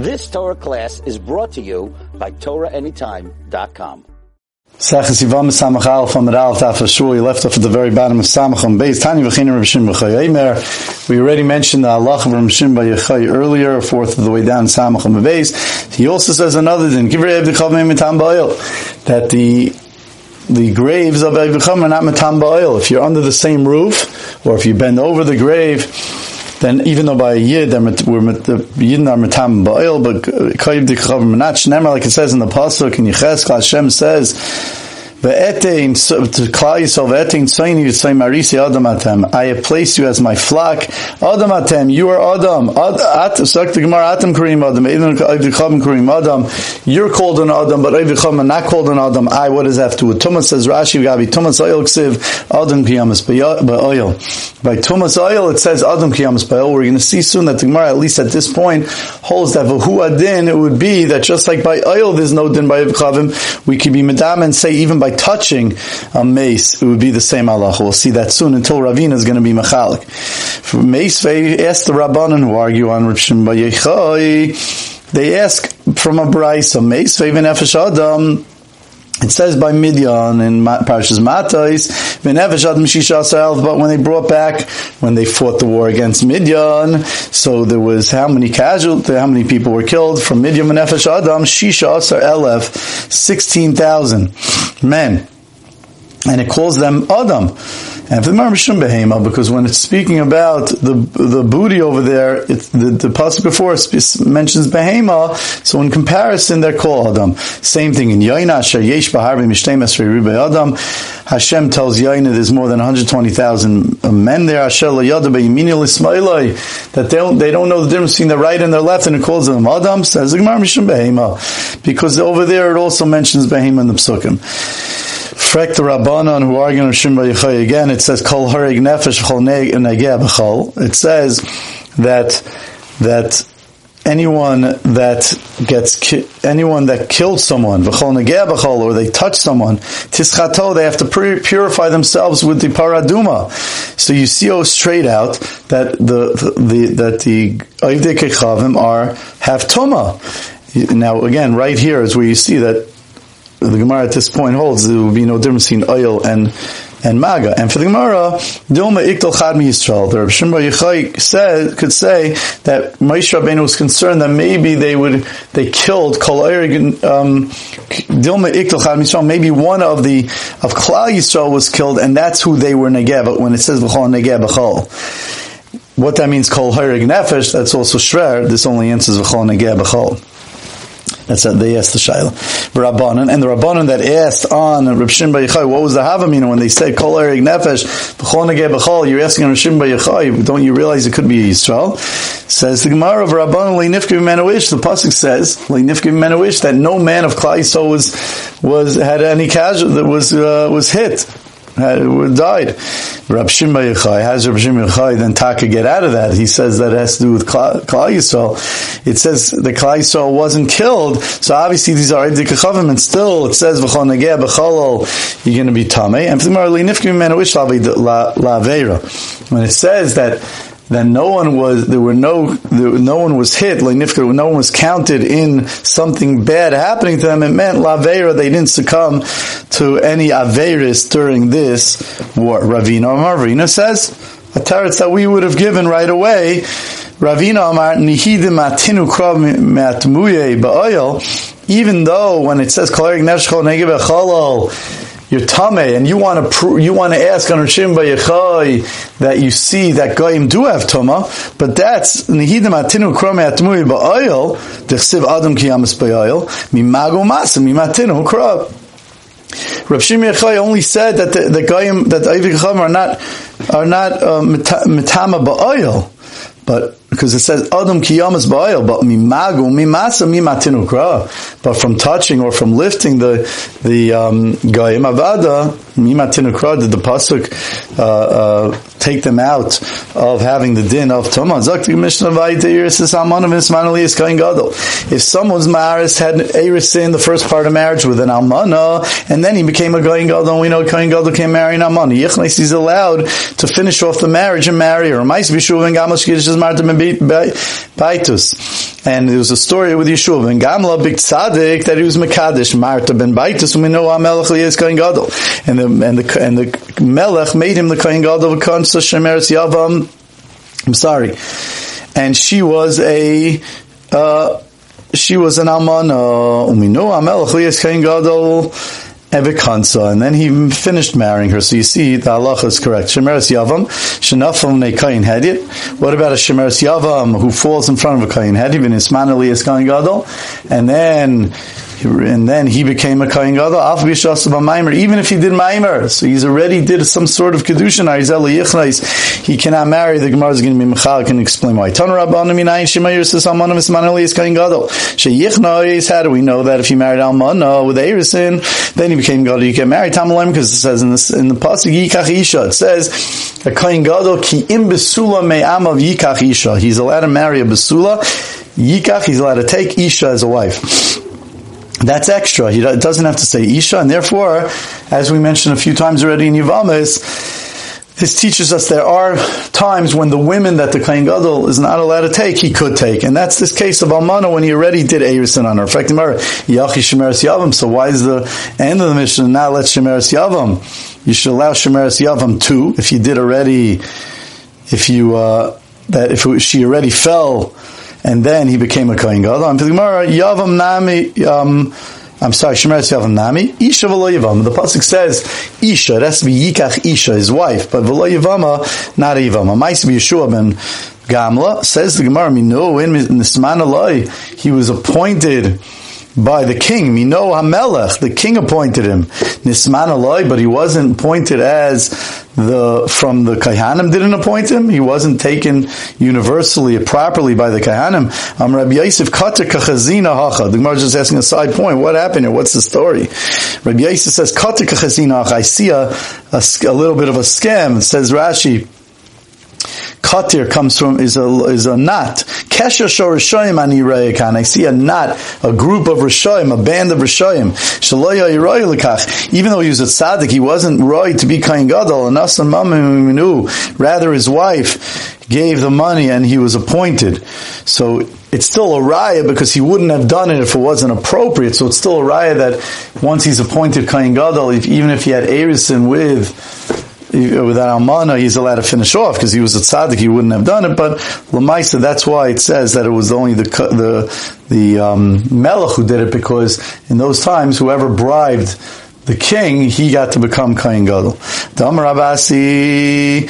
This Torah class is brought to you by TorahAnytime.com. Sechus Yivam left off at the very bottom of Beis. Tani We already mentioned the Allah of Rav B'chai earlier, fourth of the way down Samach Beis. He also says another thing, Ba'il, that the the graves of Evdichav are not Mitam Ba'il. If you're under the same roof, or if you bend over the grave, then even though by a yid we're the yidin are mitam ba'il, but kayiv dichav menach like it says in the pasuk in Yechezkel, Hashem says I have placed you as my flock. Adam atem, you are Adam. At, sak the Gemara, Adam. You're called an Adam, but ayvichavim not called an Adam. I, what to do Tumas says Rashi, Gabi, Tumas oil ksiv, Adam kiyamas oil. By Tumas oil, it says Adam kiyamas oil. We're going to see soon that the Gemara, at least at this point, holds that v'hu adin, it would be that just like by oil, there's no din by ayvichavim, we could be madam and say even by touching a mace, it would be the same halacha. We'll see that soon until Ravina is going to be machalik. Mace, ask the Rabbanan who argue on Rav Shimba they ask from a brisa, mace, nefesh adam, it says by Midian in Parashas Matais, but when they brought back, when they fought the war against Midian, so there was how many casualties, how many people were killed from Midian and Nefesh Adam, Shisha Elef, 16,000 men. And it calls them Adam. And for the Marmishim Behema, because when it's speaking about the the booty over there, it, the, the pasuk before mentions Behema, so in comparison, they're called Adam. Same thing in Yaina, Asher Yesh Baharbi Mishteim Esrei Adam. Hashem tells Yaina there's more than 120,000 men there, Asher Layada Be'yimini L'Ismailai, that they don't, they don't know the difference between the right and the left, and it calls them Adam, says the Marmishim Behema. Because over there it also mentions Behema in the Psukim. Frek the Rabbanon who argue on Shimba Yechai again, it says Kol Harig Nefesh Chol B'chol. It says that that anyone that gets ki- anyone that killed someone B'chol Negeh B'chol or they touch someone Tischato they have to purify themselves with the paraduma. So you see oh straight out that the, the that the Oivdei Kechavim are have tuma. Now again, right here is where you see that the Gemara at this point holds there will be no difference between oil and and maga. And for the Gemara, Dilma Iktal Chad Mi Yisrael, the Rav Shimba Yechai said, could say that Moshe Rabbeinu was concerned that maybe they would, they killed um, Dilma Iktal Chad Yisrael, maybe one of the, of Klal Yisrael was killed, and that's who they were Negev, but when it says V'chol Negev B'chol. What that means, Kol Harig Nefesh, that's also Shrer, this only answers V'chol Negev B'chol. That's what they asked the Shaila. Rabbanan, and the Rabbanan that asked on Reb Shim Yechai, what was the Havamina when they said Kol Erig Nefesh, B'chol Negeh B'chol, you're asking Reb Shim Yechai, don't you realize it could be Yisrael? Says the Gemara of Rabbanan, Le'nifkim Menuish, the Pasuk says, Le'nifkim Menuish, that no man of Klai was, was, had any casualty, that was, uh, was hit Uh, died. Rab Shimba Yechai, has Rab Shimba Yechai then Taka get out of that? He says that has to do with Klal Yisrael. It says the Klal Yisrael wasn't killed, so obviously these are Idikachavim, and still it says V'chol Negeh B'cholol, you're going to be Tameh. And when it says that that no one was there were no there, no one was hit like nifka no one was counted in something bad happening to them it meant lavera they didn't succumb to any averis during this war. Ravina Ravina says a teretz that we would have given right away. Ravina Amar nihidim atinu krav me'atmuye ba'oil even though when it says kolerik nefshchol negev you're tame, and you want to pr- you want to ask on Rishim Vayechai that you see that Goyim do have tuma, but that's nihidim atinu krome atmui ba'oil dechsiv adam kiyamas ba'oil mimago masa mimatinu krov. Rav Shimon Yechai only said that the, the Goyim that the are not are not uh, mitama ba'oil, but because it says Adam kiyamas ba'oil, but mimagu mimasa mimatinu But from touching or from lifting the the um, goyim avada Mimatinukra, did the pasuk uh, uh, take them out of having the din of Tumah? If someone's maris had Eris in the first part of marriage with an almana, and then he became a Kohen Gadol, we know Kohen Gadol can't marry an almana. Yichnes, he's allowed to finish off the marriage and marry her. And there was a story with Yeshua and Gamla big tzaddik that he was Mekadesh Marta ben Baitus and we know Amelech is Kohen Gadol. And the and the and the Melech made him the Kohen Gadol of Kansa Yavam. I'm sorry. And she was a uh, she was an almana. Know Amelech is Kohen Gadol Evikansa, and then he finished marrying her. So you see, the halacha is correct. Shemeres Yavam, Shenafam Ne Kain Hedit. What about a Shemeres Yavam who falls in front of a Kain Hedit, in Ismanali is Kain Gadol, and then and then he became a Kohen Gadol, even if he did Maimer. So he's already did some sort of Kedushin, he cannot marry, the Gemara is going to be Mechal, can explain why. Tan Rabbanim Minayin Shemayir is Kohen Gadol. Sheyichnois, how do we know that if he married Almanah with Erisin, then he became Gadol, you can marry Tamalim, because it says in, in the Pasuk Yikach Isha, it says, a Kohen Gadol ki im besula me'am of Yikach Isha. He's allowed to marry a besula. Yikach, he's allowed to take Isha as a wife. That's extra. He doesn't have to say Isha, and therefore, as we mentioned a few times already in Yivamis, this teaches us there are times when the women that the Kohen Gadol is not allowed to take, he could take. And that's this case of Almana when he already did Erisin on her. In fact, Yachi Shemeres Yavam. So why is the end of the mission not let Shemeres Yavam? You should allow Shemeres Yavam too, if you did already, if you, uh, that if it, she already fell and then he became a Kohen Gadol. I'm Gemara, Yavam Nami, um, I'm sorry, Shemeres Yavam Nami, Isha V'lo The Pasuk says, Isha, it has to be Yikach Isha, his wife, but V'lo Yavama, not Yavama. Might be Yeshua ben Gamla, says the Gemara, no, in Nisman he was appointed by the king. Mino Hamelech, the king appointed him. Nisman Eloi, but he wasn't appointed as the from the Kaihanim didn't appoint him. He wasn't taken universally properly by the Kaihanim. Um, Rabbi Yosef Kata Kachazina Hacha. The Gemara is just asking a side point. What happened here? What's the story? Rabbi Yosef says Kata Kachazina Hacha. I see a, a, a little bit of a scam. It says Rashi. Katir comes from is a is a knot. Kesha shorishayim ani reyakan. I see a knot, a group of rishayim, a band of rishayim. Shaloya yiroy lekach. Even though he was a tzaddik, he wasn't roy to be kain gadol. And us and rather his wife gave the money and he was appointed. So it's still a raya because he wouldn't have done it if it wasn't appropriate. So it's still a raya that once he's appointed kain gadol, even if he had erison with with Almana, he's allowed to finish off because he was a tzaddik, he wouldn't have done it. But Lamaisa, that's why it says that it was only the the the um, melech who did it because in those times, whoever bribed the king, he got to become kain gadol. Damar Abasi.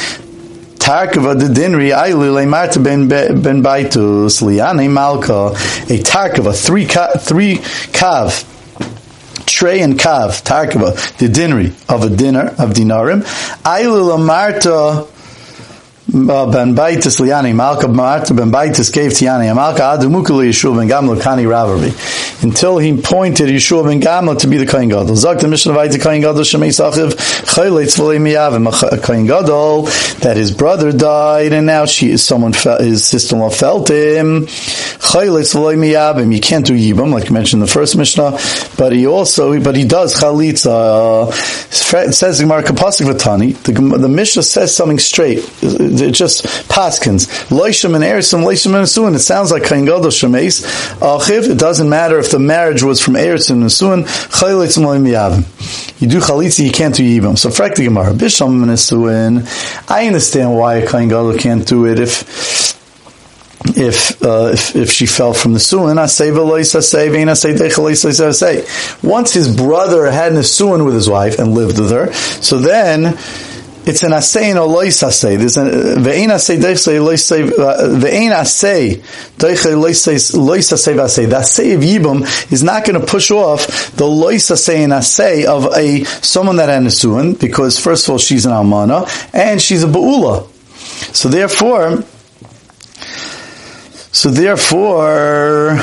Tarkava the dinri ailule marta ben ben baitus liane malka a tarkava three three kav tray and kav, tarkava, the dinner of a dinner of dinarim. Ailul amarta ben Baitis Liani, Malka Marta ben Baitis gave Tiani, Malka Adu Mukuli Yeshua ben Gamla Kani Ravavi. Until he pointed Yeshua ben Gamla to be the Kohen Gadol. Zak the Mishnah Vaita Kohen Gadol Shemei Sachiv Chayleitz V'lei Miyavim, a Kohen Gadol, that his brother died and now she, is someone, his sister-in-law felt him. Chayleitz V'lei Miyavim, you can't do Yibam, like mentioned in the first Mishnah, but he also, but he does Chalitza. It says Gemara Kapasik Vatani, the, the Mishnah says something straight it just paskins. Loishim and Erisim, Loishim and Nesuin. It sounds like Kain Gadol Shemeis. Achiv, it doesn't matter if the marriage was from Erisim and Nesuin. Chaylitzim Loim Yavim. You do Chalitzi, you can't do Yibam. So Frekti Gemara, Bisham and Nesuin. I understand why a Kain Gadol can't do it if if, uh, if if she fell from the suin, I say I say v'ena, I say Once his brother had nesuin with his wife and lived with her, so then it's an asay and a lois asay. There's an ve'ein asay deichsei lois ve'ein asay deichsei lois lois asay v'asay. The asay of yibum is not going to push off the lois asay and asay of a someone that had nesuin because first of all she's an almana and she's a baula. So therefore, so therefore,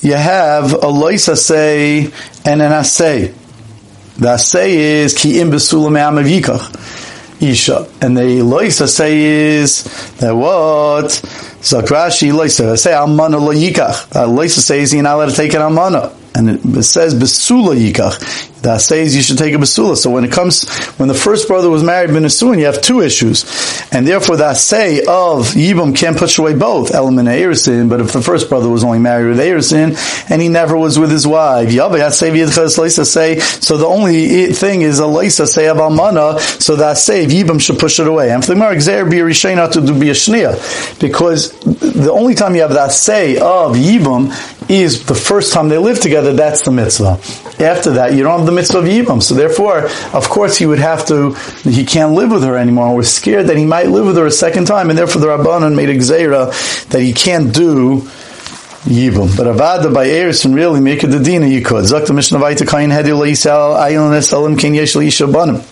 you have a lois asay and an asay. The say is ki im besula me'amavikach isha. And the loisa say is that what? Zakrashi loisa. Say almana lo yikach. That loisa says you're not allowed to take an almana. And it says besula yikach that says you should take a basula. So when it comes, when the first brother was married Benisuin, you have two issues. And therefore that say of Yibam can't push away both, element of Erisin, but if the first brother was only married with Erisin, and he never was with his wife, say, so the only thing is a Leisa say of Almana, so that say Yibam should push it away. And the because the only time you have that say of Yibam is the first time they live together, that's the mitzvah. After that, you don't have the mitzvah of Yibam. So therefore, of course, he would have to, he can't live with her anymore. We're scared that he might live with her a second time, and therefore the Rabbanon made a gzeira that he can't do Yibum. But Avada by Erison really make it the Dina you could. Zok the Mishnah Vaita Kain Hedi Leisal Ayon Esalim Kin Yesh Leisha Banim.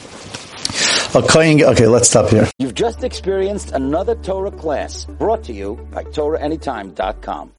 Okay, let's stop here. You've just experienced another Torah class brought to you by TorahAnytime.com.